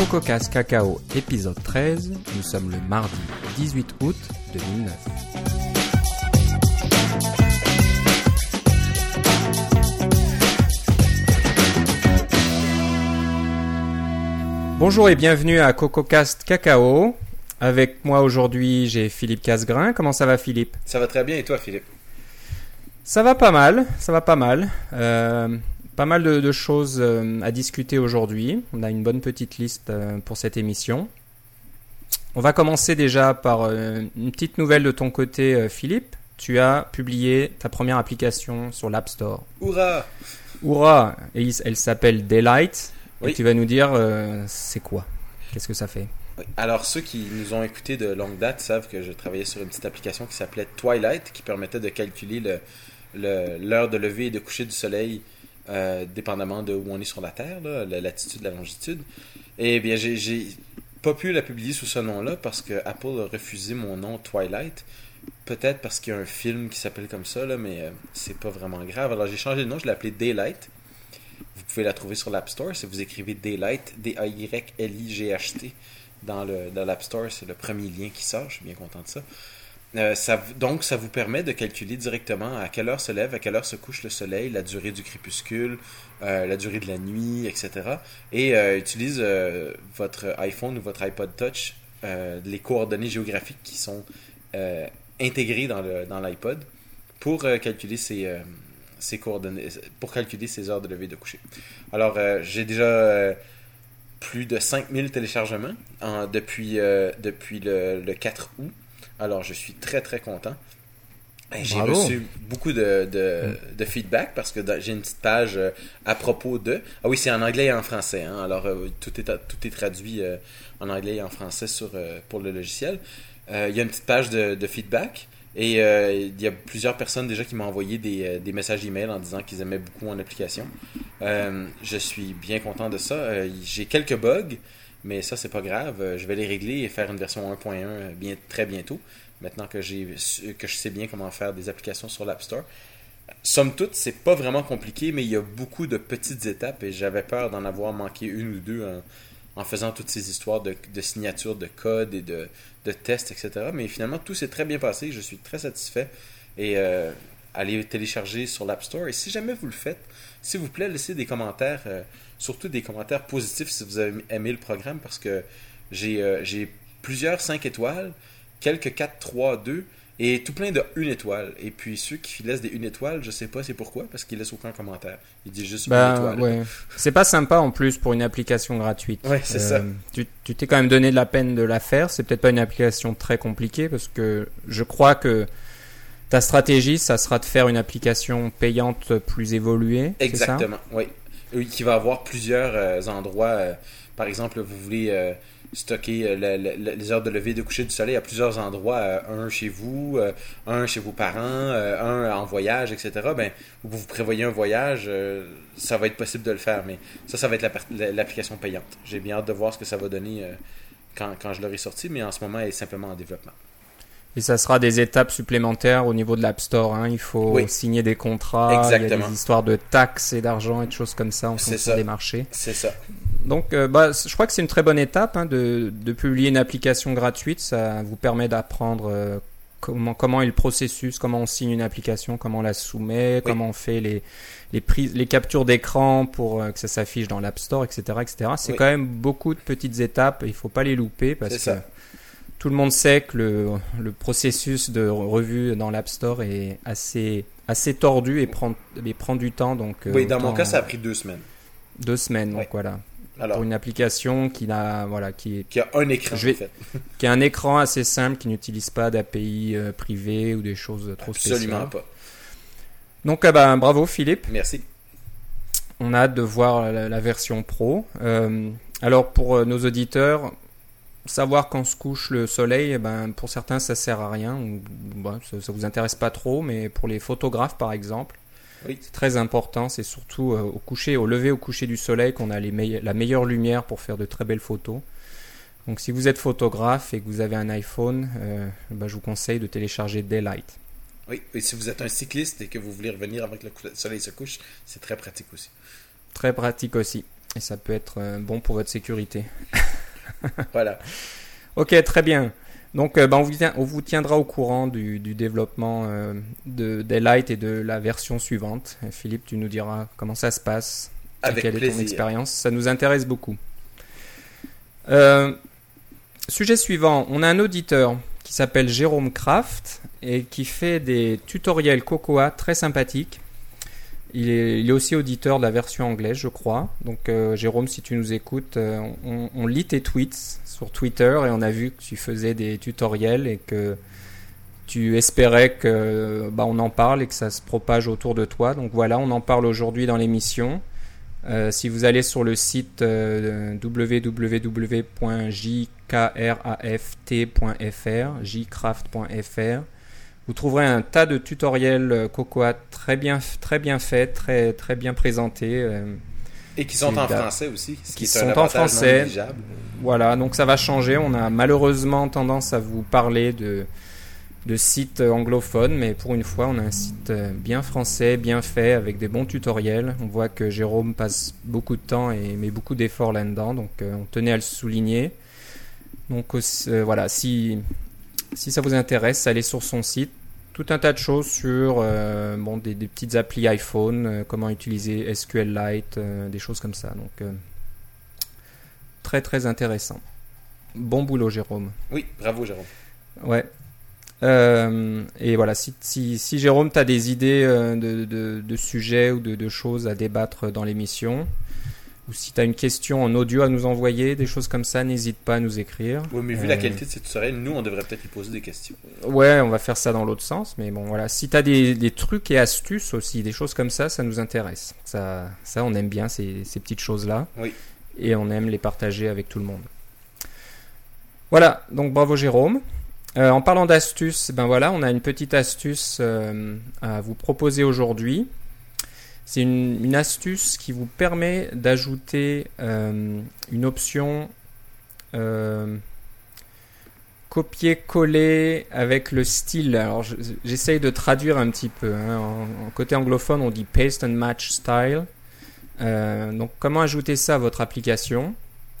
CocoCast Cacao épisode 13. Nous sommes le mardi 18 août 2009. Bonjour et bienvenue à CocoCast Cacao. Avec moi aujourd'hui, j'ai Philippe Casgrain. Comment ça va Philippe? Ça va très bien et toi Philippe? Ça va pas mal, ça va pas mal. Euh, pas mal de, de choses euh, à discuter aujourd'hui. On a une bonne petite liste euh, pour cette émission. On va commencer déjà par euh, une petite nouvelle de ton côté, Philippe. Tu as publié ta première application sur l'App Store. Hurrah Hurrah Et il- Elle s'appelle Daylight. Et tu vas nous dire euh, c'est quoi? Qu'est-ce que ça fait? Alors ceux qui nous ont écoutés de longue date savent que je travaillais sur une petite application qui s'appelait Twilight qui permettait de calculer le- le- l'heure de lever et de coucher du soleil euh, dépendamment de où on est sur la Terre, la latitude, la longitude. Et bien j'ai- pas pu la publier sous ce nom-là parce que Apple a refusé mon nom Twilight. Peut-être parce qu'il y a un film qui s'appelle comme ça, mais euh, c'est pas vraiment grave. Alors j'ai changé le nom, je l'ai appelé Daylight. Vous pouvez la trouver sur l'App Store. Si vous écrivez Daylight, D-A-Y-L-I-G-H-T, dans l'App Store, c'est le premier lien qui sort. Je suis bien content de ça. Euh, Donc, ça vous permet de calculer directement à quelle heure se lève, à quelle heure se couche le soleil, la durée du crépuscule, euh, la durée de la nuit, etc. Et euh, utilise euh, votre iPhone ou votre iPod Touch, les coordonnées géographiques qui sont intégrées dans le dans l'iPod pour calculer ces, coordonnées, pour calculer ces heures de lever et de coucher. Alors, j'ai déjà plus de 5000 téléchargements en- depuis, depuis le 4 août. Alors, je suis très, très content. J'ai reçu beaucoup de, de, de feedback parce que j'ai une petite page euh, à propos de. Ah oui, c'est en anglais et en français. hein. Alors, euh, tout, est, tout est traduit euh, en anglais et en français sur, euh, pour le logiciel. Il y a une petite page de, de feedback. Et il y a plusieurs personnes déjà qui m'ont envoyé des, des messages email en disant qu'ils aimaient beaucoup mon application. Je suis bien content de ça. J'ai quelques bugs, mais ça c'est pas grave. Euh, Je vais les régler et faire une version 1.1 bien, très bientôt. Maintenant que que je sais bien comment faire des applications sur l'App Store. Somme toute, c'est pas vraiment compliqué, mais il y a beaucoup de petites étapes et j'avais peur d'en avoir manqué une ou deux en, faisant toutes ces histoires de, signatures de code et de, de tests, etc. Mais finalement, tout s'est très bien passé. Je suis très satisfait. Et euh, allez télécharger sur l'App Store. Et si jamais vous le faites, s'il vous plaît, laissez des commentaires, euh, surtout des commentaires positifs si vous avez aimé le programme, parce que j'ai euh, j'ai plusieurs 5 étoiles, quelques 4, 3, 2, et tout plein de 1 étoile. Et puis ceux qui laissent des 1 étoile, je sais pas c'est pourquoi, parce qu'ils laissent aucun commentaire. Ils disent juste 1 Bah étoile. ouais. C'est pas sympa en plus pour une application gratuite. Ouais, c'est Euh, ça. Tu tu t'es quand même donné de la peine de la faire. C'est peut-être pas une application très compliquée parce que je crois que ta stratégie, ça sera de faire une application payante plus évoluée. ça? Exactement, oui. Qui va avoir plusieurs euh, endroits. euh, par exemple, vous voulez euh, stocker le- le- le- les heures de lever et de coucher du soleil à plusieurs endroits. un chez vous, un chez vos parents, un en voyage, etc. Ben, vous prévoyez un voyage, ça va être possible de le faire. Mais ça, ça va être l'application payante. J'ai bien hâte de voir ce que ça va donner quand, quand je l'aurai sorti. Mais en ce moment, elle est simplement en développement. Et ça sera des étapes supplémentaires au niveau de l'App Store. hein. Il faut Oui. signer des contrats. Il y a des histoires de taxes et d'argent et de choses comme ça en C'est fonction ça. des marchés. C'est ça. Donc, euh, bah, je crois que c'est une très bonne étape hein, de, de publier une application gratuite. Ça vous permet d'apprendre euh, comment, comment est le processus, comment on signe une application, comment on la soumet, comment on fait les, les, prises, les captures d'écran pour euh, que ça s'affiche dans l'App Store, etc. etc. C'est Oui. quand même beaucoup de petites étapes. Il faut pas les louper parce C'est que ça. Tout le monde sait que le, le processus de revue dans l'App Store est assez, assez tordu et prend, et prend du temps. Donc, euh, Oui, dans mon cas, ça a pris deux semaines. deux semaines. Donc voilà. Alors, Pour une application qui n'a, voilà, qui est qui a un écran, Je vais- en fait. qui a un écran assez simple, qui n'utilise pas d'API euh, privée ou des choses trop Absolument spéciales. pas. Donc, ah ben, bravo Philippe. Merci. On a hâte de voir la, la version pro. Euh, alors, pour nos auditeurs, savoir quand se couche le soleil, eh ben, pour certains, ça sert à rien. Ou, bon, ça, ça vous intéresse pas trop, mais pour les photographes, par exemple, Oui. c'est très important. C'est surtout euh, au coucher, au lever, au coucher du soleil qu'on a les meille- la meilleure lumière pour faire de très belles photos. Donc, si vous êtes photographe et que vous avez un iPhone, euh, ben, je vous conseille de télécharger Daylight. Oui, et si vous êtes un cycliste et que vous voulez revenir avant que le soleil se couche, c'est très pratique aussi. Très pratique aussi. Et ça peut être euh, bon pour votre sécurité. voilà. Ok, très bien. Donc, euh, ben, on, vous on, vous tiendra au courant du, du développement euh, de, des et de la version suivante. Philippe, tu nous diras comment ça se passe, Avec quelle plaisir. est ton expérience. Ça nous intéresse beaucoup. Euh, sujet suivant. On a un auditeur qui s'appelle Jérôme Kraft et qui fait des tutoriels Cocoa très sympathiques. Il est, aussi auditeur de la version anglaise, je crois. Donc, euh, Jérôme, si tu nous écoutes, euh, on, lit tes tweets sur Twitter et on a vu que tu faisais des tutoriels et que tu espérais que bah, on en parle et que ça se propage autour de toi. Donc voilà, on en parle aujourd'hui dans l'émission. Euh, si vous allez sur le site www.jkraft.fr, jcraft.fr, vous trouverez un tas de tutoriels Cocoa très bien, très bien faits, très, très bien présentés. Euh, et qui sont en français aussi, ce qui, sont en français. Voilà, donc ça va changer. On a malheureusement tendance à vous parler de, de sites anglophones, mais pour une fois, on a un site bien français, bien fait, avec des bons tutoriels. On voit que Jérôme passe beaucoup de temps et met beaucoup d'efforts là-dedans, donc euh, on tenait à le souligner. Donc euh, voilà, si, si ça vous intéresse, allez sur son site. Tout un tas de choses sur euh, bon, des, des, petites applis iPhone, euh, comment utiliser SQLite, euh, des choses comme ça. Donc très très intéressant. Bon boulot Jérôme. Oui, bravo Jérôme. Ouais. Et voilà, si, si, si Jérôme, tu as des idées de, de, de, sujets ou de, de, choses à débattre dans l'émission, ou si tu as une question en audio à nous envoyer, des choses comme ça, n'hésite pas à nous écrire. Oui, mais vu euh... la qualité de cette tutoriel, nous, on devrait peut-être lui poser des questions. Ouais, on va faire ça dans l'autre sens, mais bon, voilà. Si tu as des, des, trucs et astuces aussi, des choses comme ça, ça nous intéresse. Ça, ça on aime bien ces, ces petites choses-là. Oui. Et on aime les partager avec tout le monde. Voilà, donc bravo Jérôme. Euh, en parlant d'astuces, ben voilà, on a une petite astuce euh, à vous proposer aujourd'hui. C'est une, astuce qui vous permet d'ajouter euh, une option euh, copier-coller avec le style. Alors j'essaye de traduire un petit peu. Hein. Côté anglophone, on dit paste and match style. Euh, donc comment ajouter ça à votre application?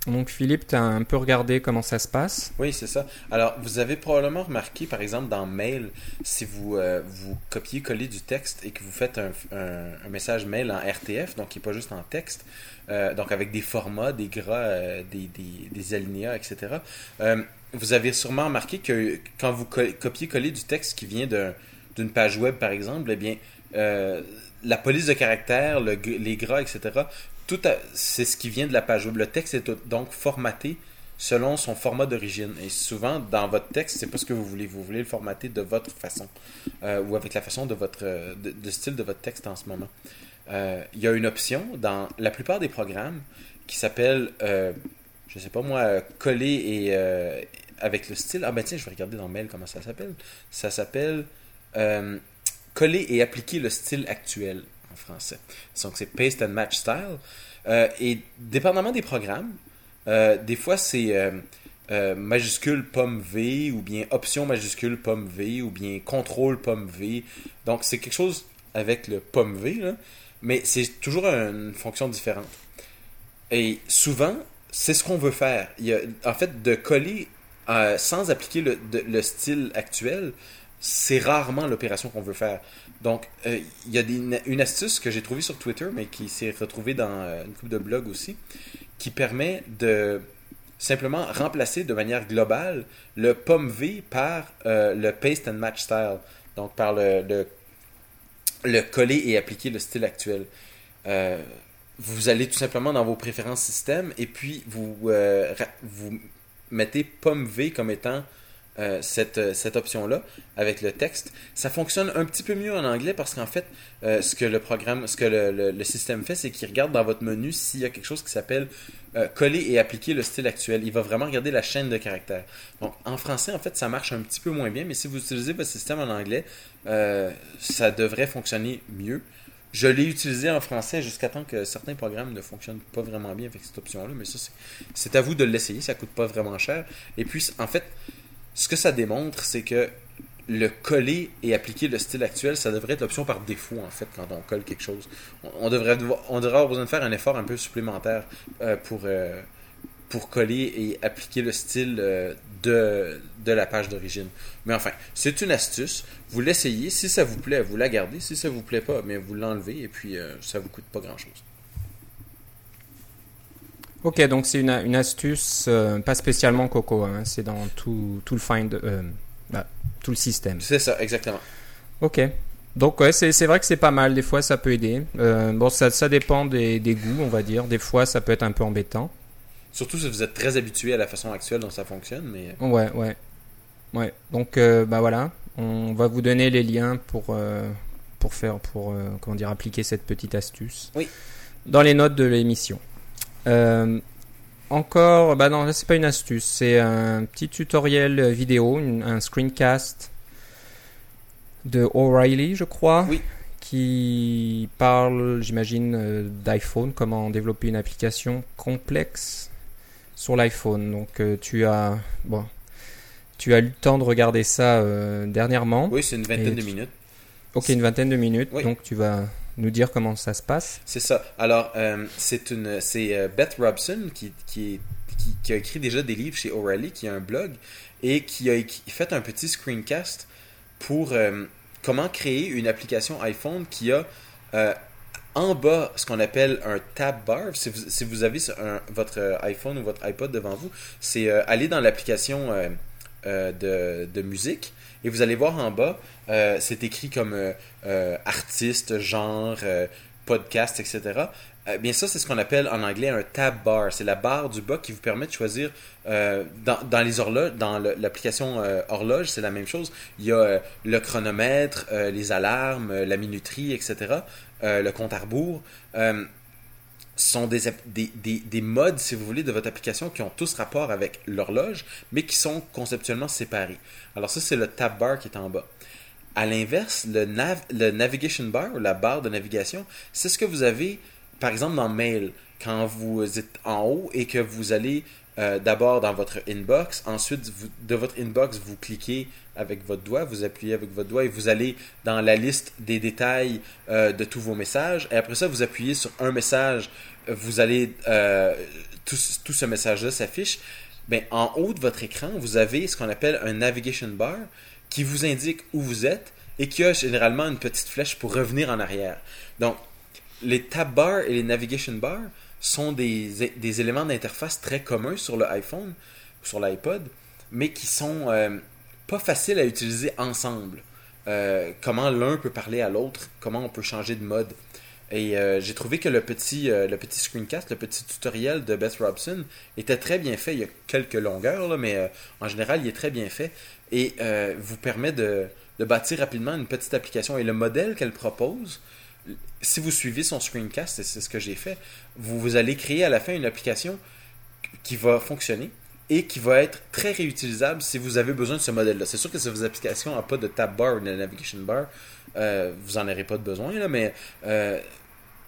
Donc Philippe, tu as un peu regardé comment ça se passe? Oui, c'est ça. Alors, vous avez probablement remarqué, par exemple, dans Mail, si vous, euh, vous copiez-collez du texte et que vous faites un, un, un, message mail en RTF, donc qui n'est pas juste en texte, euh, donc avec des formats, des gras, euh, des, des, des, alinéas, etc., euh, vous avez sûrement remarqué que quand vous copiez-collez du texte qui vient d'une page web, par exemple, eh bien, euh, la police de caractère, le, les gras, etc., c'est ce qui vient de la page web. Le texte est donc formaté selon son format d'origine. Et souvent, dans votre texte, c'est pas ce que vous voulez. Vous voulez le formater de votre façon euh, ou avec la façon de votre de, de, style de votre texte en ce moment. Euh, il y a une option dans la plupart des programmes qui s'appelle, euh, je sais pas moi, coller et euh, avec le style. Ah ben tiens, je vais regarder dans mail comment ça s'appelle. Ça s'appelle euh, coller et appliquer le style actuel français. Donc c'est paste and match style. Euh, et dépendamment des programmes, euh, des fois c'est euh, majuscule pomme V ou bien option majuscule pomme V ou bien contrôle pomme V. Donc c'est quelque chose avec le pomme V, mais c'est toujours une fonction différente. Et souvent, c'est ce qu'on veut faire. Il y a, en fait, de coller sans appliquer le, le style actuel, c'est rarement l'opération qu'on veut faire. Donc, il euh, y a une astuce que j'ai trouvée sur Twitter, mais qui s'est retrouvée dans euh, une couple de blogs aussi, qui permet de simplement remplacer de manière globale le pomme V par euh, le paste and match style. Donc, par le coller et appliquer le style actuel. vous allez tout simplement dans vos préférences système et puis vous, vous mettez pomme V comme étant euh, cette, cette option-là avec le texte. Ça fonctionne un petit peu mieux en anglais parce qu'en fait, euh, ce que le programme, ce que le, le, système fait, c'est qu'il regarde dans votre menu s'il y a quelque chose qui s'appelle euh, coller et appliquer le style actuel. Il va vraiment regarder la chaîne de caractères. Donc, en français, en fait, ça marche un petit peu moins bien, mais si vous utilisez votre système en anglais, ça devrait fonctionner mieux. Je l'ai utilisé en français jusqu'à temps que certains programmes ne fonctionnent pas vraiment bien avec cette option-là, mais ça, c'est à vous de l'essayer, ça coûte pas vraiment cher. Et puis, en fait, ce que ça démontre, c'est que le coller et appliquer le style actuel, ça devrait être l'option par défaut, en fait, quand on colle quelque chose. On, devrait, avoir besoin de faire un effort un peu supplémentaire euh, pour, euh, pour coller et appliquer le style euh, de, la page d'origine. Mais enfin, c'est une astuce. Vous l'essayez. Si ça vous plaît, vous la gardez. Si ça vous plaît pas, mais vous l'enlevez et puis ça vous coûte pas grand-chose. Ok, donc c'est une, une, astuce, pas spécialement Coco, hein, c'est dans tout, tout le find, bah, tout le système. C'est ça, exactement. Ok. Donc ouais, c'est vrai que c'est pas mal. Des fois, ça peut aider. Euh, bon, ça, ça dépend des, des, goûts, on va dire. Des fois, ça peut être un peu embêtant. Surtout si vous êtes très habitué à la façon actuelle dont ça fonctionne, mais... Ouais, ouais. Ouais. Donc, euh, bah voilà. On va vous donner les liens pour, euh, pour faire, pour, comment dire, appliquer cette petite astuce. Oui. Dans les notes de l'émission. Encore, bah non, là c'est pas une astuce, c'est un petit tutoriel vidéo, un screencast de O'Reilly, je crois, oui. qui parle, j'imagine, euh, d'iPhone, comment développer une application complexe sur l'iPhone. Donc euh, tu as, bon, tu as eu le temps de regarder ça euh, dernièrement. Oui, c'est une vingtaine de minutes. Ok, une vingtaine de minutes. Donc tu vas nous dire comment ça se passe C'est ça. Alors, euh, c'est une, c'est euh, Beth Robson qui, qui, qui, a écrit déjà des livres chez O'Reilly, qui a un blog et qui a fait un petit screencast pour euh, comment créer une application iPhone qui a en bas ce qu'on appelle un tab bar. Si vous, si vous avez votre iPhone ou votre iPod devant vous, c'est aller dans l'application de, de musique et vous allez voir en bas, euh, c'est écrit comme euh, euh, artiste, genre, podcast, etc. bien ça, c'est ce qu'on appelle en anglais un tab bar. C'est la barre du bas qui vous permet de choisir dans, dans, les horloges, dans l'application horloge, c'est la même chose. Il y a le chronomètre, les alarmes, la minuterie, etc. le compte à rebours sont des, des, des, modes, si vous voulez, de votre application qui ont tous rapport avec l'horloge, mais qui sont conceptuellement séparés. Alors ça, c'est le tab bar qui est en bas. À l'inverse, le, le navigation bar, la barre de navigation, c'est ce que vous avez, par exemple, dans Mail, quand vous êtes en haut et que vous allez euh, d'abord dans votre inbox, ensuite de votre inbox, vous cliquez avec votre doigt, vous appuyez avec votre doigt et vous allez dans la liste des détails euh, de tous vos messages. Et après ça, vous appuyez sur un message, vous allez, euh, tout, ce message-là s'affiche. Ben, en haut de votre écran, vous avez ce qu'on appelle un navigation bar qui vous indique où vous êtes et qui a généralement une petite flèche pour revenir en arrière. Donc, les tab bars et les navigation bars sont des, des éléments d'interface très communs sur le iPhone ou sur l'iPod, mais qui sont euh, pas faciles à utiliser ensemble. Euh, comment l'un peut parler à l'autre, comment on peut changer de mode. Et euh, j'ai trouvé que le petit, le petit screencast, le petit tutoriel de Beth Robson était très bien fait. Il y a quelques longueurs, là, mais en général, il est très bien fait et vous permet de, de, bâtir rapidement une petite application. Et le modèle qu'elle propose, si vous suivez son screencast, c'est ce que j'ai fait, vous, allez créer à la fin une application qui va fonctionner et qui va être très réutilisable si vous avez besoin de ce modèle-là. C'est sûr que si vos applications n'ont pas de tab bar ou de navigation bar, euh, vous n'en aurez pas de besoin, mais euh,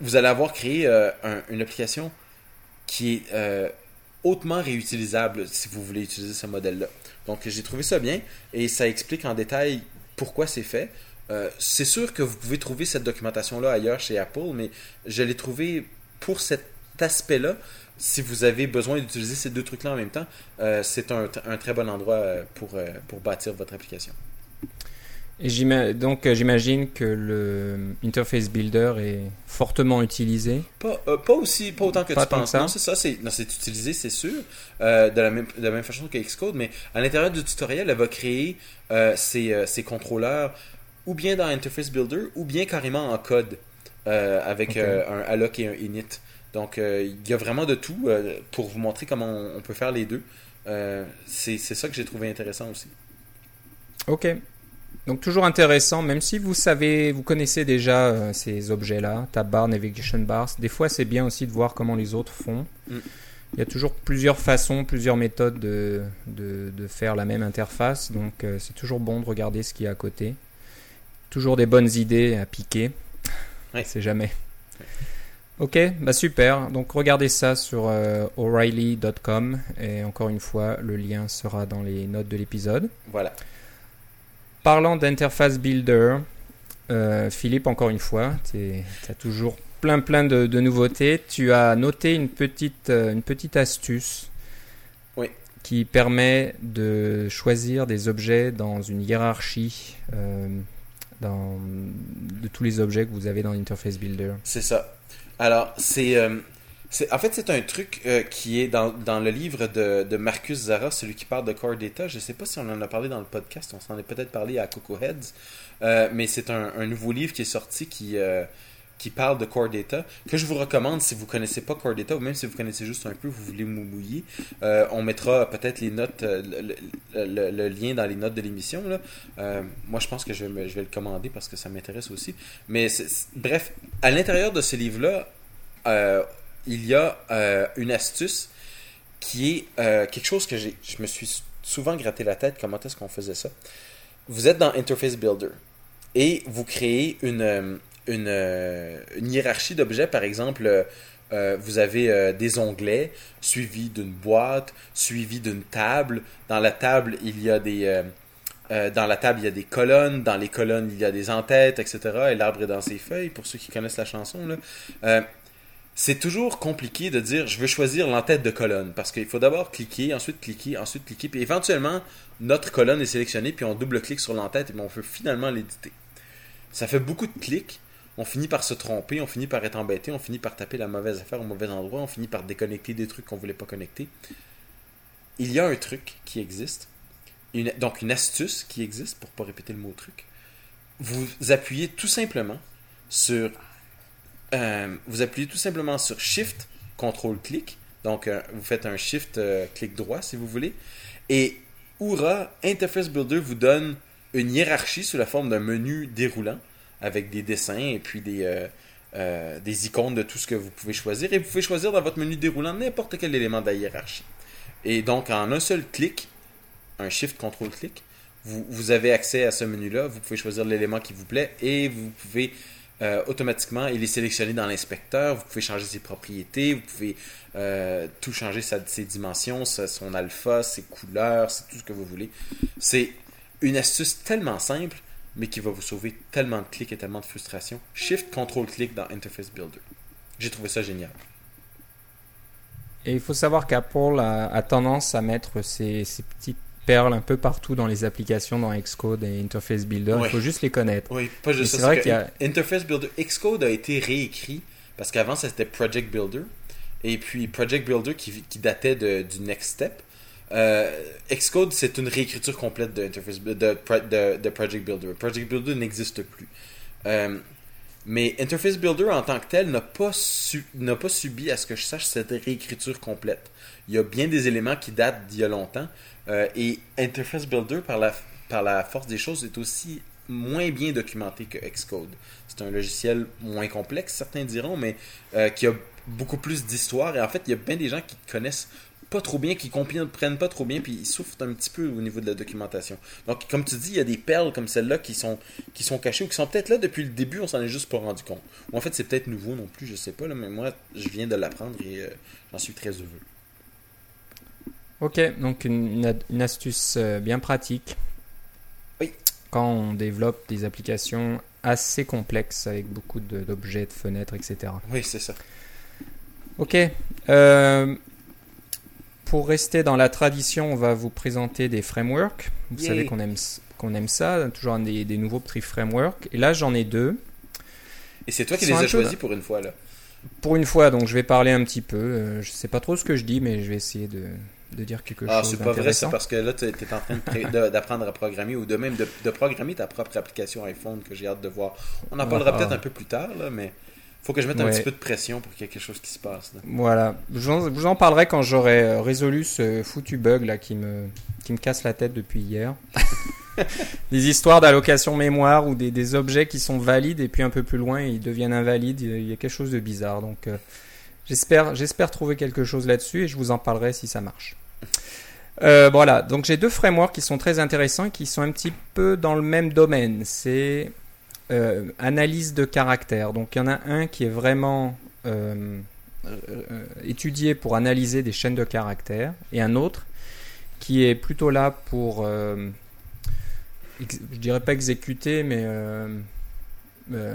vous allez avoir créé euh, une application qui est hautement réutilisable si vous voulez utiliser ce modèle-là. Donc j'ai trouvé ça bien et ça explique en détail pourquoi c'est fait. Euh, c'est sûr que vous pouvez trouver cette documentation-là ailleurs chez Apple, mais je l'ai trouvé pour cet aspect-là. Si vous avez besoin d'utiliser ces deux trucs-là en même temps, euh, c'est un, très bon endroit euh, pour, pour bâtir votre application. Et donc j'imagine que le Interface Builder est fortement utilisé. Pas, pas aussi, pas autant que tu penses. Non, c'est ça, c'est, utilisé, c'est sûr, de, la même, de la même façon que Xcode, mais à l'intérieur du tutoriel, elle va créer ses, ses contrôleurs ou bien dans Interface Builder, ou bien carrément en code euh, avec euh, un alloc et un init. Donc, euh, il y a vraiment de tout pour vous montrer comment on, peut faire les deux. c'est ça que j'ai trouvé intéressant aussi. Ok. Donc, toujours intéressant, même si vous savez, vous connaissez déjà ces objets-là, tab bar, navigation bar. Des fois, c'est bien aussi de voir comment les autres font. Mm. Il y a toujours plusieurs façons, plusieurs méthodes de, de, de faire la même interface. Donc, c'est toujours bon de regarder ce qui est à côté. Toujours des bonnes idées à piquer. Ouais. C'est jamais. Ok, bah super. Donc regardez ça sur euh, O'Reilly.com et encore une fois, le lien sera dans les notes de l'épisode. Voilà. parlant d'interface builder, euh, Philippe, encore une fois, tu as toujours plein plein de, nouveautés. Tu as noté une petite, euh, une petite astuce oui. qui permet de choisir des objets dans une hiérarchie de tous les objets que vous avez dans l'interface builder. C'est ça. Alors, c'est en fait, c'est un truc euh, qui est dans, dans, le livre de, de, Marcus Zara, celui qui parle de Core Data. Je ne sais pas si on en a parlé dans le podcast, on s'en est peut-être parlé à Coco Heads, euh, mais c'est un, un, nouveau livre qui est sorti qui, euh, qui parle de Core Data, que je vous recommande si vous ne connaissez pas Core Data, ou même si vous connaissez juste un peu, vous voulez mouiller. on mettra peut-être les notes, le, le, lien dans les notes de l'émission. moi, je pense que je vais, le commander parce que ça m'intéresse aussi. Mais bref, à l'intérieur de ce livre-là, il y a euh, une astuce qui est euh, quelque chose que je me suis souvent gratté la tête. Comment est-ce qu'on faisait ça? Vous êtes dans Interface Builder et vous créez une, euh, une, hiérarchie d'objets. Par exemple, vous avez des onglets suivis d'une boîte, suivis d'une table. Dans la table, il y a des... dans la table, il y a des colonnes. Dans les colonnes, il y a des entêtes, etc. Et l'arbre est dans ses feuilles, pour ceux qui connaissent la chanson. Là c'est toujours compliqué de dire je veux choisir l'entête de colonne parce qu'il faut d'abord cliquer, ensuite cliquer, ensuite cliquer, puis éventuellement notre colonne est sélectionnée, puis on double-clique sur l'entête et on peut finalement l'éditer. Ça fait beaucoup de clics, on finit par se tromper, on finit par être embêté, on finit par taper la mauvaise affaire au mauvais endroit, on finit par déconnecter des trucs qu'on voulait pas connecter. Il y a un truc qui existe, donc une astuce qui existe pour pas répéter le mot truc. Vous appuyez tout simplement sur euh, vous appuyez tout simplement sur Shift, Contrôle, clic. Donc, euh, vous faites un Shift, euh, clic droit si vous voulez. Et Oura Interface Builder vous donne une hiérarchie sous la forme d'un menu déroulant avec des dessins et puis des, des icônes de tout ce que vous pouvez choisir. Et vous pouvez choisir dans votre menu déroulant n'importe quel élément de la hiérarchie. Et donc, en un seul clic, un Shift, Contrôle, clic, vous, vous avez accès à ce menu-là. Vous pouvez choisir l'élément qui vous plaît et vous pouvez euh, automatiquement, il est sélectionné dans l'inspecteur. Vous pouvez changer ses propriétés, vous pouvez euh, tout changer ses dimensions, son alpha, ses couleurs, c'est tout ce que vous voulez. C'est une astuce tellement simple, mais qui va vous sauver tellement de clics et tellement de frustration. Shift, Control, clic dans Interface Builder. J'ai trouvé ça génial. Et il faut savoir qu'Apple a, tendance à mettre ces, ces petites perles un peu partout dans les applications, dans Xcode et Interface Builder. Il faut juste les connaître. Oui, pas juste ça. Vrai a... Interface Builder, Xcode a été réécrit parce qu'avant c'était Project Builder et puis Project Builder qui, qui datait de, du Next Step. Euh, Xcode, c'est une réécriture complète de, Interface, de, de, Project Builder. Project Builder n'existe plus. Euh, mais Interface Builder en tant que tel n'a pas, subi, à ce que je sache, cette réécriture complète. Il y a bien des éléments qui datent d'il y a longtemps, euh, et Interface Builder, par la, force des choses, est aussi moins bien documenté que Xcode. C'est un logiciel moins complexe, certains diront, mais qui a beaucoup plus d'histoire. Et en fait, il y a bien des gens qui connaissent pas trop bien, qui comprennent pas trop bien, puis ils souffrent un petit peu au niveau de la documentation. Donc, comme tu dis, il y a des perles comme celle-là qui sont, qui sont cachées ou qui sont peut-être là depuis le début, on s'en est juste pas rendu compte. Ou en fait, c'est peut-être nouveau non plus, je sais pas, là, mais moi, je viens de l'apprendre et euh, j'en suis très heureux. Ok, donc une, astuce euh, bien pratique. Oui. Quand on développe des applications assez complexes avec beaucoup d'objets, de, fenêtres, etc. Oui, c'est ça. Ok. Euh, pour rester dans la tradition, on va vous présenter des frameworks. Vous savez qu'on aime, qu'on aime ça, toujours des, des nouveaux petits frameworks. Et là, j'en ai deux. Et c'est toi qui les as choisis pour une fois, là Pour une fois, donc je vais parler un petit peu. Euh, je sais pas trop ce que je dis, mais je vais essayer de, de dire quelque ah, chose. Ah, c'est pas vrai, c'est parce que là, tu es en train d'apprendre à programmer ou de même de, programmer ta propre application iPhone que j'ai hâte de voir. On en parlera peut-être un peu plus tard, là, mais faut que je mette un petit peu de pression pour qu'il y ait quelque chose qui se passe. Voilà. Je vous, en, parlerai quand j'aurai euh, résolu ce foutu bug là qui me, qui me casse la tête depuis hier. des histoires d'allocation mémoire ou des, des, objets qui sont valides et puis un peu plus loin ils deviennent invalides. Il y a quelque chose de bizarre. Donc euh, j'espère, j'espère trouver quelque chose là-dessus et je vous en parlerai si ça marche. Euh, voilà, donc j'ai deux frameworks qui sont très intéressants et qui sont un petit peu dans le même domaine. C'est euh, analyse de caractère. Donc il y en a un qui est vraiment euh, étudié pour analyser des chaînes de caractères et un autre qui est plutôt là pour je dirais pas exécuter, mais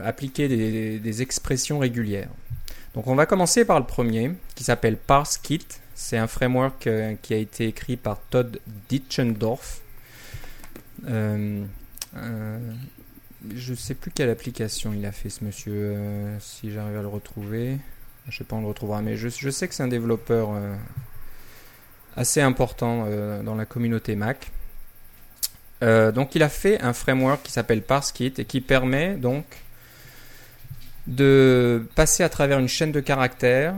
appliquer des, expressions régulières. Donc on va commencer par le premier, qui s'appelle ParseKit. C'est un framework qui a été écrit par Todd Ditchendorf. Euh, je sais plus quelle application il a fait ce monsieur, euh, si j'arrive à le retrouver. Je sais pas, on le retrouvera, mais je, sais que c'est un développeur euh, assez important euh, dans la communauté Mac. donc il a fait un framework qui s'appelle ParseKit et qui permet donc de passer à travers une chaîne de caractères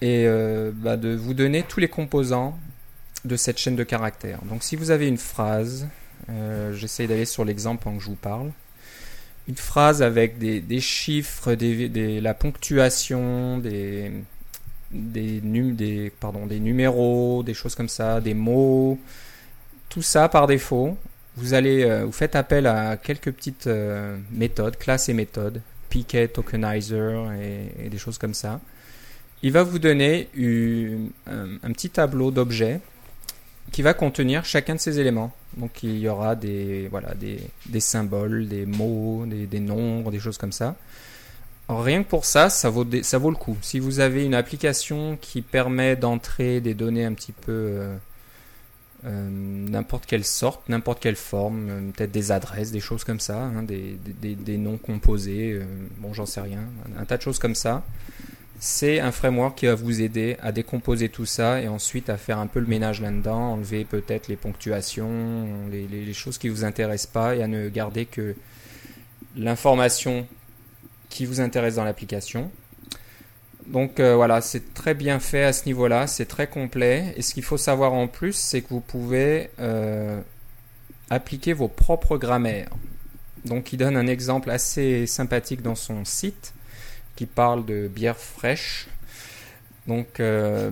et bah, de vous donner tous les composants de cette chaîne de caractères. Donc si vous avez une phrase, j'essaie d'aller sur l'exemple pendant que je vous parle une phrase avec des, chiffres, la ponctuation, des, numéros, des choses comme ça, des mots, tout ça par défaut. Vous euh, faites appel à quelques petites euh, méthodes, classes et méthodes, Piquet, Tokenizer et, des choses comme ça. Il va vous donner un, petit tableau d'objets qui va contenir chacun de ces éléments. Donc il y aura des, symboles, des mots, des, nombres, des choses comme ça. rien que pour ça, ça vaut, le coup. Si vous avez une application qui permet d'entrer des données un petit peu euh, euh, n'importe quelle sorte, n'importe quelle forme, euh, peut-être des adresses, des choses comme ça, hein, des, noms composés, bon j'en sais rien, un tas de choses comme ça c'est un framework qui va vous aider à décomposer tout ça et ensuite à faire un peu le ménage là-dedans, enlever peut-être les ponctuations, les, choses qui ne vous intéressent pas et à ne garder que l'information qui vous intéresse dans l'application. Donc euh, voilà, c'est très bien fait à ce niveau-là, c'est très complet. Et ce qu'il faut savoir en plus, c'est que vous pouvez euh, appliquer vos propres grammaires. Donc il donne un exemple assez sympathique dans son site qui parle de bière fraîche. Donc, euh,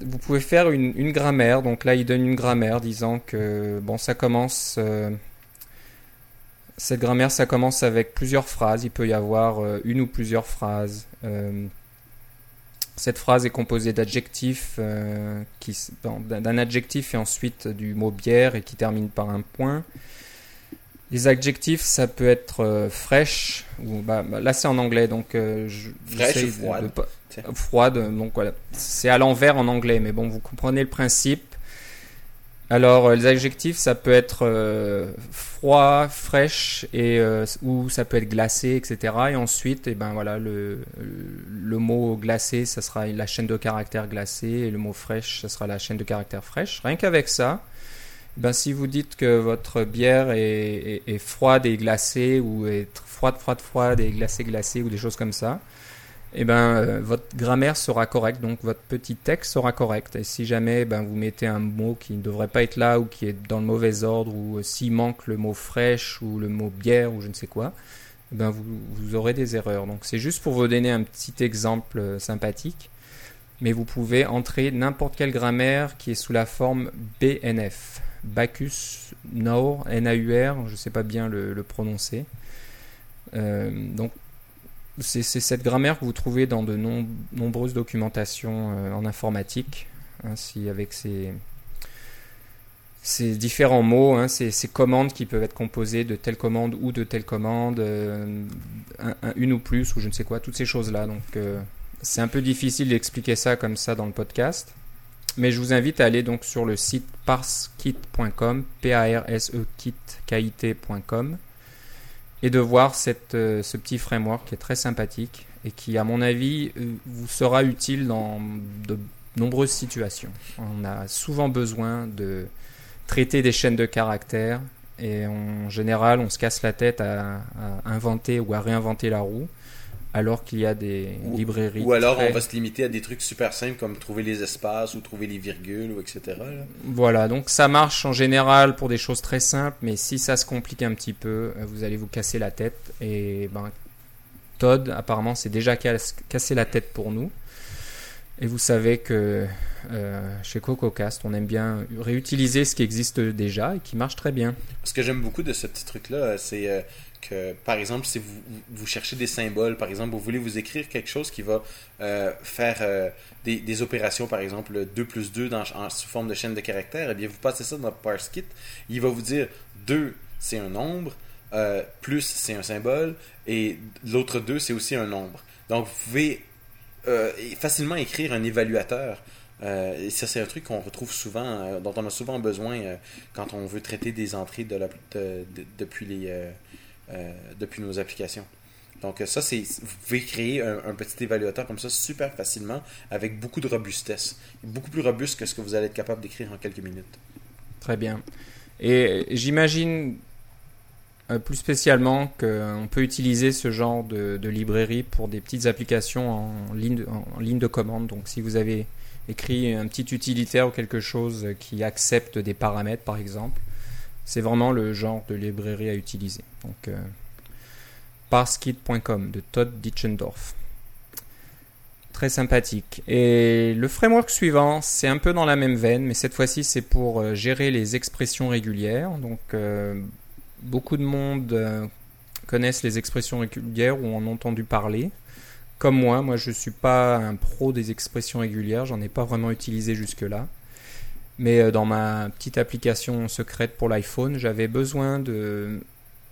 vous pouvez faire une, grammaire. Donc là, il donne une grammaire disant que bon, ça commence. Euh, cette grammaire, ça commence avec plusieurs phrases. Il peut y avoir euh, une ou plusieurs phrases. cette phrase est composée d'adjectifs, d'un adjectif et ensuite du mot bière et qui termine par un point. Les adjectifs, ça peut être euh, fraîche, ou bah, bah, là c'est en anglais, donc euh, je, fraîche froide. froide, donc voilà, c'est à l'envers en anglais, mais bon, vous comprenez le principe. Alors euh, les adjectifs, ça peut être froid, fraîche, et ou ça peut être glacé, etc. Et ensuite, et eh ben voilà, le, le mot glacé, ça sera la chaîne de caractères glacé, et le mot fraîche, ça sera la chaîne de caractères fraîche. Rien qu'avec ça, ben, si vous dites que votre bière est, froide et glacée, ou est froide, froide, froide et glacée, glacée, ou des choses comme ça, eh ben, euh, votre grammaire sera correcte, donc votre petit texte sera correct. Et si jamais ben, vous mettez un mot qui ne devrait pas être là, ou qui est dans le mauvais ordre, ou euh, s'il manque le mot fraîche, ou le mot bière, ou je ne sais quoi, eh ben, vous, aurez des erreurs. Donc c'est juste pour vous donner un petit exemple euh, sympathique mais vous pouvez entrer n'importe quelle grammaire qui est sous la forme BNF. Bacchus Naur, N-A-U-R, je ne sais pas bien le, prononcer. Euh, donc, c'est cette grammaire que vous trouvez dans de nombreuses documentations euh, en informatique, ainsi avec ces, ces différents mots, hein, ces, commandes qui peuvent être composées de telle commande ou de telle commande, euh, une ou plus, ou je ne sais quoi, toutes ces choses-là. Donc, c'est un peu difficile d'expliquer ça comme ça dans le podcast. Mais je vous invite à aller donc sur le site parsekit.com, P-A-R-S-E kit.com, et de voir euh, ce petit framework qui est très sympathique et qui, à mon avis, euh, vous sera utile dans de nombreuses situations. On a souvent besoin de traiter des chaînes de caractères et en général, on se casse la tête à inventer ou à réinventer la roue alors qu'il y a des librairies. Ou alors on va se limiter à des trucs super simples comme trouver les espaces ou trouver les virgules ou etc. Voilà, donc ça marche en général pour des choses très simples, mais si ça se complique un petit peu, euh, vous allez vous casser la tête. Et ben, Todd, apparemment, c'est déjà cassé la tête pour nous. Et vous savez que euh, chez CocoCast, on aime bien réutiliser ce qui existe déjà et qui marche très bien. Ce que j'aime beaucoup de ce petit truc-là, c'est euh, par exemple, si vous, vous, cherchez des symboles, par exemple, vous voulez vous écrire quelque chose qui va euh, faire euh, des, opérations, par exemple, 2 plus 2 dans, sous forme de chaîne de caractères, eh bien, vous passez ça dans ParseKit. Il va vous dire 2 c'est un nombre, euh, plus c'est un symbole, et l'autre 2 c'est aussi un nombre. Donc vous pouvez facilement écrire un évaluateur. Et ça, c'est un truc qu'on retrouve souvent, dont on a souvent besoin quand on veut traiter des entrées de depuis, les, depuis nos applications. Donc ça, c'est vous pouvez créer un, petit évaluateur comme ça super facilement avec beaucoup de robustesse. Beaucoup plus robuste que ce que vous allez être capable d'écrire en quelques minutes. Très bien. Et j'imagine euh, plus spécialement qu'on peut utiliser ce genre de, librairie pour des petites applications en ligne, en ligne de commande. Donc si vous avez écrit un petit utilitaire ou quelque chose qui accepte des paramètres par exemple, c'est vraiment le genre de librairie à utiliser. Donc euh, parskit.com de Todd Ditchendorf. Très sympathique. Et le framework suivant, c'est un peu dans la même veine, mais cette fois-ci c'est pour euh, gérer les expressions régulières. Donc beaucoup de monde euh, connaissent les expressions régulières ou en ont entendu parler. Comme moi, moi je ne suis pas un pro des expressions régulières, j'en ai pas vraiment utilisé jusque-là. Mais euh, dans ma petite application secrète pour l'iPhone, j'avais besoin de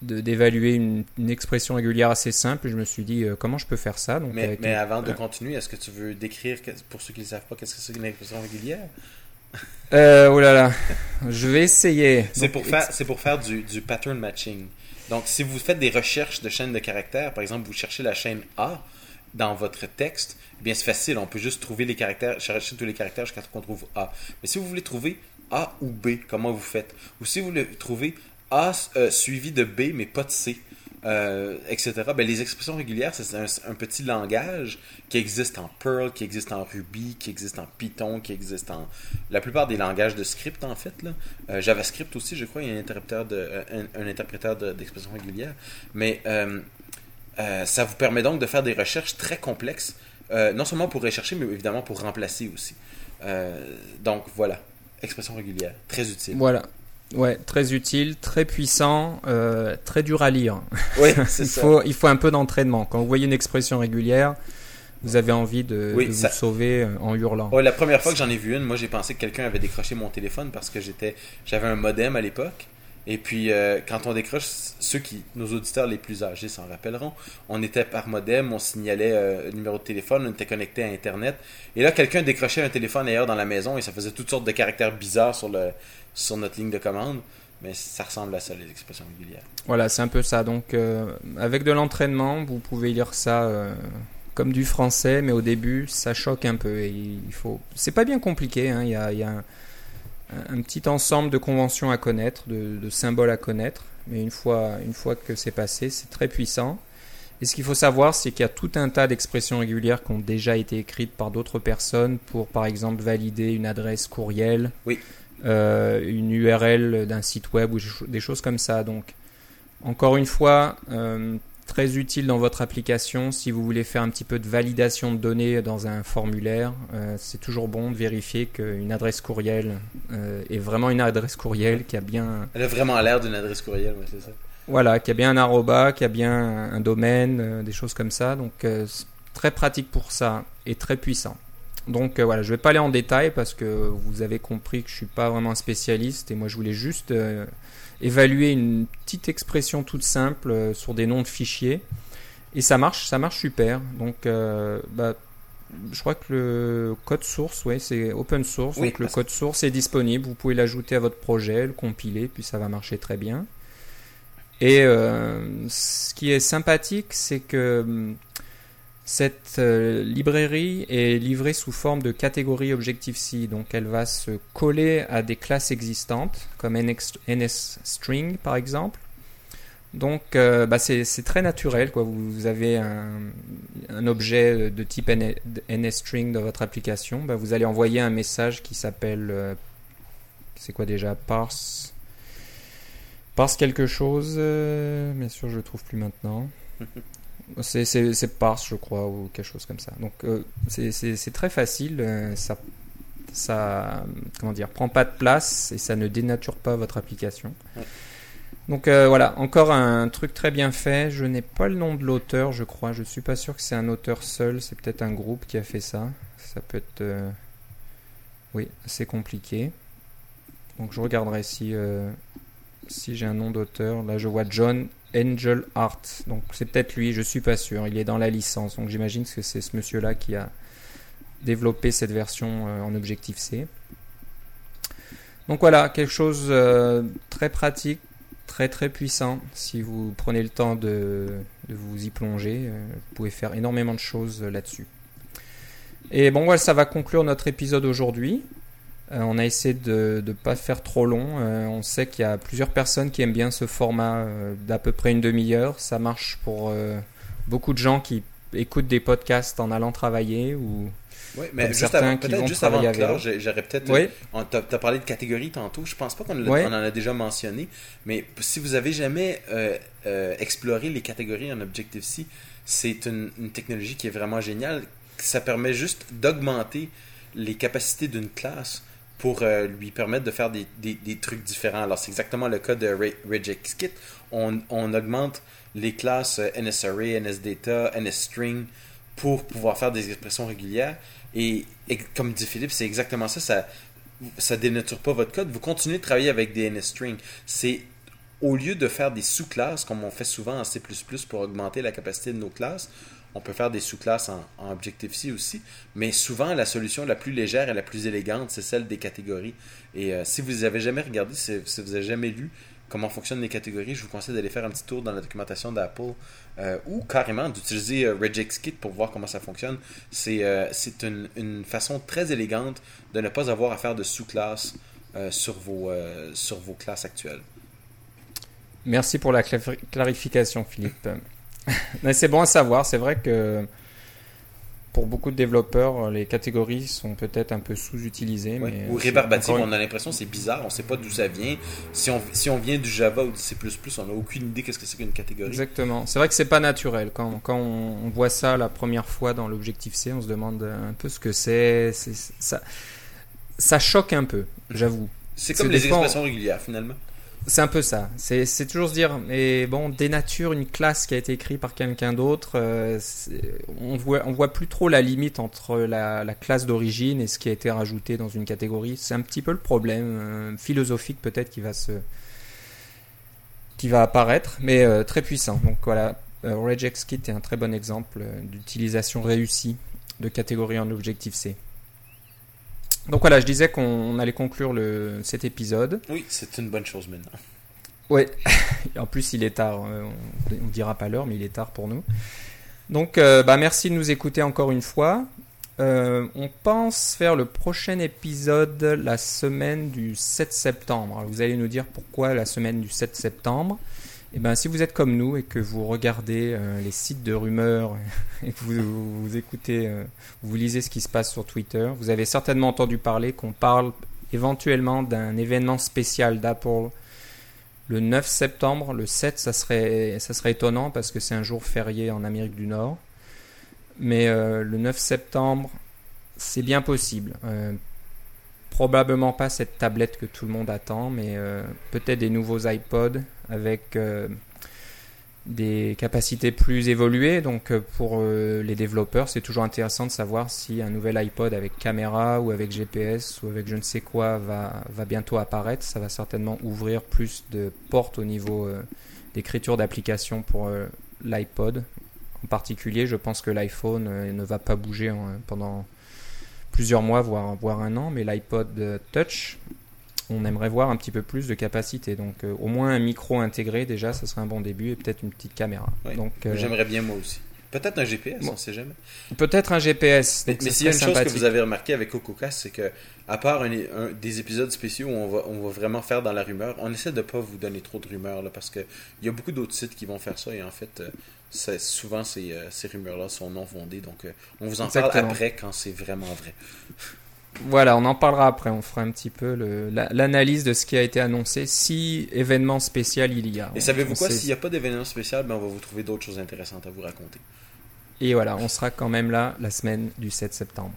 d'évaluer une, expression régulière assez simple. Je me suis dit euh, comment je peux faire ça? Donc mais, mais avant de continuer est-ce que tu veux décrire pour ceux qui ne savent pas qu'est-ce que c'est une expression régulière? Euh, oh là là, je vais essayer. C'est pour faire, c'est pour faire du, du, pattern matching. Donc, si vous faites des recherches de chaînes de caractères, par exemple, vous cherchez la chaîne A dans votre texte, eh bien c'est facile. On peut juste trouver les caractères, chercher tous les caractères jusqu'à ce qu'on trouve A. Mais si vous voulez trouver A ou B, comment vous faites? Ou si vous voulez trouver A euh, suivi de B, mais pas de C, euh, etc. Ben, les expressions régulières, c'est un, petit langage qui existe en Perl, qui existe en Ruby, qui existe en Python, qui existe en la plupart des langages de script en fait. Là. Euh, JavaScript aussi, je crois, il y a un interpréteur de euh, un, d'expressions régulières. Mais ça vous permet donc de faire des recherches très complexes, non seulement pour rechercher, mais évidemment pour remplacer aussi. donc voilà, expression régulière, très utile. Voilà. Ouais, très utile, très puissant, euh, très dur à lire. Oui, c'est il ça. Faut, il faut un peu d'entraînement. Quand vous voyez une expression régulière, vous avez envie de, vous sauver euh, en hurlant. Ouais, la première fois que j'en ai vu une, moi j'ai pensé que quelqu'un avait décroché mon téléphone parce que j'étais, j'avais un modem à l'époque. Et puis, euh, quand on décroche, ceux qui, nos auditeurs les plus âgés s'en rappelleront, on était par modem, on signalait un numéro de téléphone, on était connecté à Internet. Et là, quelqu'un décrochait un téléphone ailleurs dans la maison et ça faisait toutes sortes de caractères bizarres sur le, sur notre ligne de commande. Mais ça ressemble à ça, les expressions régulières. Voilà, c'est un peu ça. Donc, euh, avec de l'entraînement, vous pouvez lire ça euh, comme du français, mais au début, ça choque un peu. Et il faut. C'est pas bien compliqué. Hein. Il y a, petit ensemble de conventions à connaître, de, de, symboles à connaître. Mais une fois, une fois que c'est passé, c'est très puissant. Et ce qu'il faut savoir, c'est qu'il y a tout un tas d'expressions régulières qui ont déjà été écrites par d'autres personnes pour, par exemple, valider une adresse courriel. Oui euh, une URL d'un site web ou des choses comme ça. Donc, encore une fois, euh, très utile dans votre application si vous voulez faire un petit peu de validation de données dans un formulaire. Euh, c'est toujours bon de vérifier qu'une adresse courriel est vraiment une adresse courriel qui a bien. Elle a vraiment l'air d'une adresse courriel, c'est ça. Voilà, qui a bien un arroba, qui a bien un domaine, des choses comme ça. Donc, très pratique pour ça et très puissant. Donc euh, voilà, je ne vais pas aller en détail parce que vous avez compris que je ne suis pas vraiment un spécialiste et moi je voulais juste euh, évaluer une petite expression toute simple euh, sur des noms de fichiers et ça marche, ça marche super. Donc bah, je crois que le code source, ouais, c'est open source, donc le code source est disponible. Vous pouvez l'ajouter à votre projet, le compiler, puis ça va marcher très bien. Et ce qui est sympathique, c'est que hum, cette euh, librairie est livrée sous forme de catégorie Objective-C, donc elle va se coller à des classes existantes, comme NSString par exemple. Donc euh, bah, c'est très naturel. Vous, avez un, objet de type NSString dans votre application, bah, vous allez envoyer un message qui s'appelle, euh, c'est quoi déjà, parse, parse quelque chose, bien sûr je le trouve plus maintenant. C'est parse, je crois, ou quelque chose comme ça. Donc euh, c'est très facile. Euh, ça, ça comment dire, prend pas de place et ça ne dénature pas votre application. Donc euh, voilà, encore un truc très bien fait. Je n'ai pas le nom de l'auteur, je crois. Je suis pas sûr que c'est un auteur seul. C'est peut-être un groupe qui a fait ça. Ça peut être, oui, assez compliqué. Donc je regarderai si si j'ai un nom d'auteur. Là, je vois John Angel Art. Donc, c'est peut-être lui, je suis pas sûr. Il est dans la licence. Donc, j'imagine que c'est ce monsieur-là qui a développé cette version euh, en Objective-C. Donc, voilà, quelque chose euh, très pratique, très très puissant. Si vous prenez le temps de, de vous y plonger, euh, vous pouvez faire énormément de choses là-dessus. Et bon, voilà, ça va conclure notre épisode aujourd'hui. Euh, on a essayé de ne pas faire trop long. Euh, on sait qu'il y a plusieurs personnes qui aiment bien ce format euh, d'à peu près une demi-heure. Ça marche pour beaucoup de gens qui écoutent des podcasts en allant travailler ou oui, mais juste certains avant, qui peut-être vont juste avant j'aurais peut-être. Oui. t'a t'as parlé de catégories tantôt. Je pense pas qu'on Oui. en a déjà mentionné. Mais si vous avez jamais euh, euh, exploré les catégories en Objective-C, c'est une, une technologie qui est vraiment géniale. Ça permet juste d'augmenter les capacités d'une classe pour euh, lui permettre de faire des, trucs différents. Alors, c'est exactement le cas de Ra- RegexKit. On, augmente les classes euh, NSArray, NSData, NSString pour pouvoir faire des expressions régulières. Et, et comme dit Philippe, c'est exactement ça. Ça ça dénature pas votre code. Vous continuez de travailler avec des NSString. C'est au lieu de faire des sous-classes, comme on fait souvent en C++ pour augmenter la capacité de nos classes, on peut faire des sous-classes en, Objective-C aussi. Mais souvent, la solution la plus légère et la plus élégante, c'est celle des catégories. Et euh, si vous avez jamais regardé, si, vous avez jamais lu comment fonctionnent les catégories, je vous conseille d'aller faire un petit tour dans la documentation d'Apple euh, ou carrément d'utiliser euh, RegexKit pour voir comment ça fonctionne. C'est euh, c'est une, une façon très élégante de ne pas avoir à faire de sous-classes sur, sur vos classes actuelles. Merci pour la cla- clarification, Philippe. Mais c'est bon à savoir. C'est vrai que pour beaucoup de développeurs, les catégories sont peut-être un peu sous-utilisées. Ouais. Ou c'est rébarbative, encore on a l'impression que c'est bizarre, on sait pas d'où ça vient. Si on, si on vient du Java ou du C++, on n'a aucune idée qu'est-ce que c'est qu'une catégorie. Exactement. C'est vrai que c'est pas naturel. Quand, quand on, on voit ça la première fois dans l'objectif C, on se demande un peu ce que c'est. Ça, ça choque un peu, j'avoue. C'est comme les on- expressions régulières, finalement. C'est un peu ça. C'est toujours se dire, mais bon, dénature une classe qui a été écrite par quelqu'un d'autre. euh, on voit, voit plus trop la limite entre la, la classe d'origine et ce qui a été rajouté dans une catégorie. C'est un petit peu le problème euh, philosophique peut-être qui va se, qui va apparaître, mais euh, très puissant. Donc voilà, euh, RegexKit est un très bon exemple d'utilisation réussie de catégories en Objective C. Donc voilà, je disais qu'on on allait conclure le, cet épisode. Oui, c'est une bonne chose maintenant. Ouais, en plus il est tard, euh, on ne dira pas l'heure, mais il est tard pour nous. Donc euh, bah, merci de nous écouter encore une fois. Euh, on pense faire le prochain épisode la semaine du 7 septembre. Alors, vous allez nous dire pourquoi la semaine du 7 septembre. Et ben, si vous êtes comme nous et que vous regardez euh, les sites de rumeurs et que vous, écoutez, euh, vous lisez ce qui se passe sur Twitter, vous avez certainement entendu parler qu'on parle éventuellement d'un événement spécial d'Apple le 9 septembre. Le 7, ça serait, ça serait étonnant parce que c'est un jour férié en Amérique du Nord. Mais euh, le 9 septembre, c'est bien possible. Probablement pas cette tablette que tout le monde attend, mais euh, peut-être des nouveaux iPods avec euh, des capacités plus évoluées. Donc euh, pour les développeurs, c'est toujours intéressant de savoir si un nouvel iPod avec caméra ou avec GPS ou avec je ne sais quoi va, va bientôt apparaître. Ça va certainement ouvrir plus de portes au niveau d'écriture d'applications pour l'iPod. En particulier, je pense que l'iPhone ne va pas bouger en- pendant plusieurs mois, voire, voire un an, mais l'iPod euh, Touch, on aimerait voir un petit peu plus de capacité. Donc euh, au moins un micro intégré déjà, ça serait un bon début, et peut-être une petite caméra. Oui. Donc euh, J'aimerais bien moi aussi. Peut-être un GPS, Bon. on sait jamais. peut-être un GPS. Mais, mais s'il y a une chose que vous avez remarqué avec CocoCast, c'est que, à part un- un- des épisodes spéciaux où on va, on va vraiment faire dans la rumeur, on essaie de pas vous donner trop de rumeurs, là, parce que il y a beaucoup d'autres sites qui vont faire ça, et en fait, souvent ces, euh, ces rumeurs-là sont non fondées, donc euh, on vous en parle Exactement. après quand c'est vraiment vrai. Voilà, on en parlera après. On fera un petit peu l'analyse de ce qui a été annoncé, si événement spécial il y a. Et savez-vous quoi, s'il n'y a pas d'événement spécial, ben on va vous trouver d'autres choses intéressantes à vous raconter. Et voilà, on sera quand même là la semaine du 7 septembre.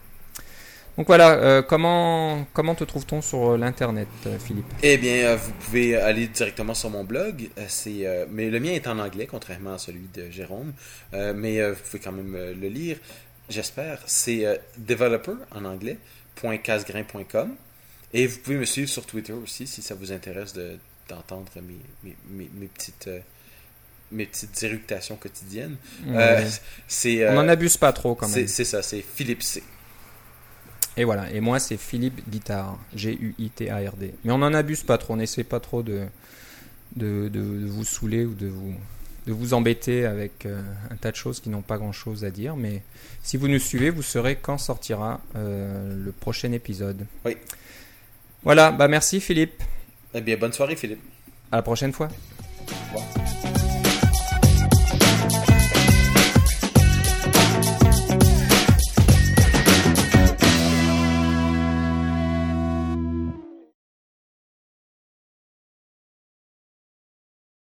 Donc voilà, euh, comment, comment te trouve-t-on sur l'internet, euh, Philippe? Eh bien, euh, vous pouvez aller directement sur mon blog. euh, c'est, euh, mais le mien est en anglais, contrairement à celui de Jérôme. Euh, mais euh, vous pouvez quand même euh, le lire, j'espère. C'est euh, developer en anglais, .casgrain.com. Et vous pouvez me suivre sur Twitter aussi si ça vous intéresse de d'entendre mes, mes, mes, mes petites. euh, mes petites éructations quotidiennes. Euh, c'est, On euh, n'en abuse pas trop quand c'est, même. c'est ça, c'est Philippe C. Et voilà, et moi c'est Philippe Guitard, G-U-I-T-A-R-D. Mais on n'en abuse pas trop, on n'essaie pas trop de, de, de- de vous saouler ou de vous, de vous embêter avec euh, un tas de choses qui n'ont pas grand chose à dire. Mais si vous nous suivez, vous saurez quand sortira euh, le prochain épisode. Oui. Voilà, bah merci Philippe, Eh bien, bonne soirée, Philippe. à la prochaine fois. Au revoir.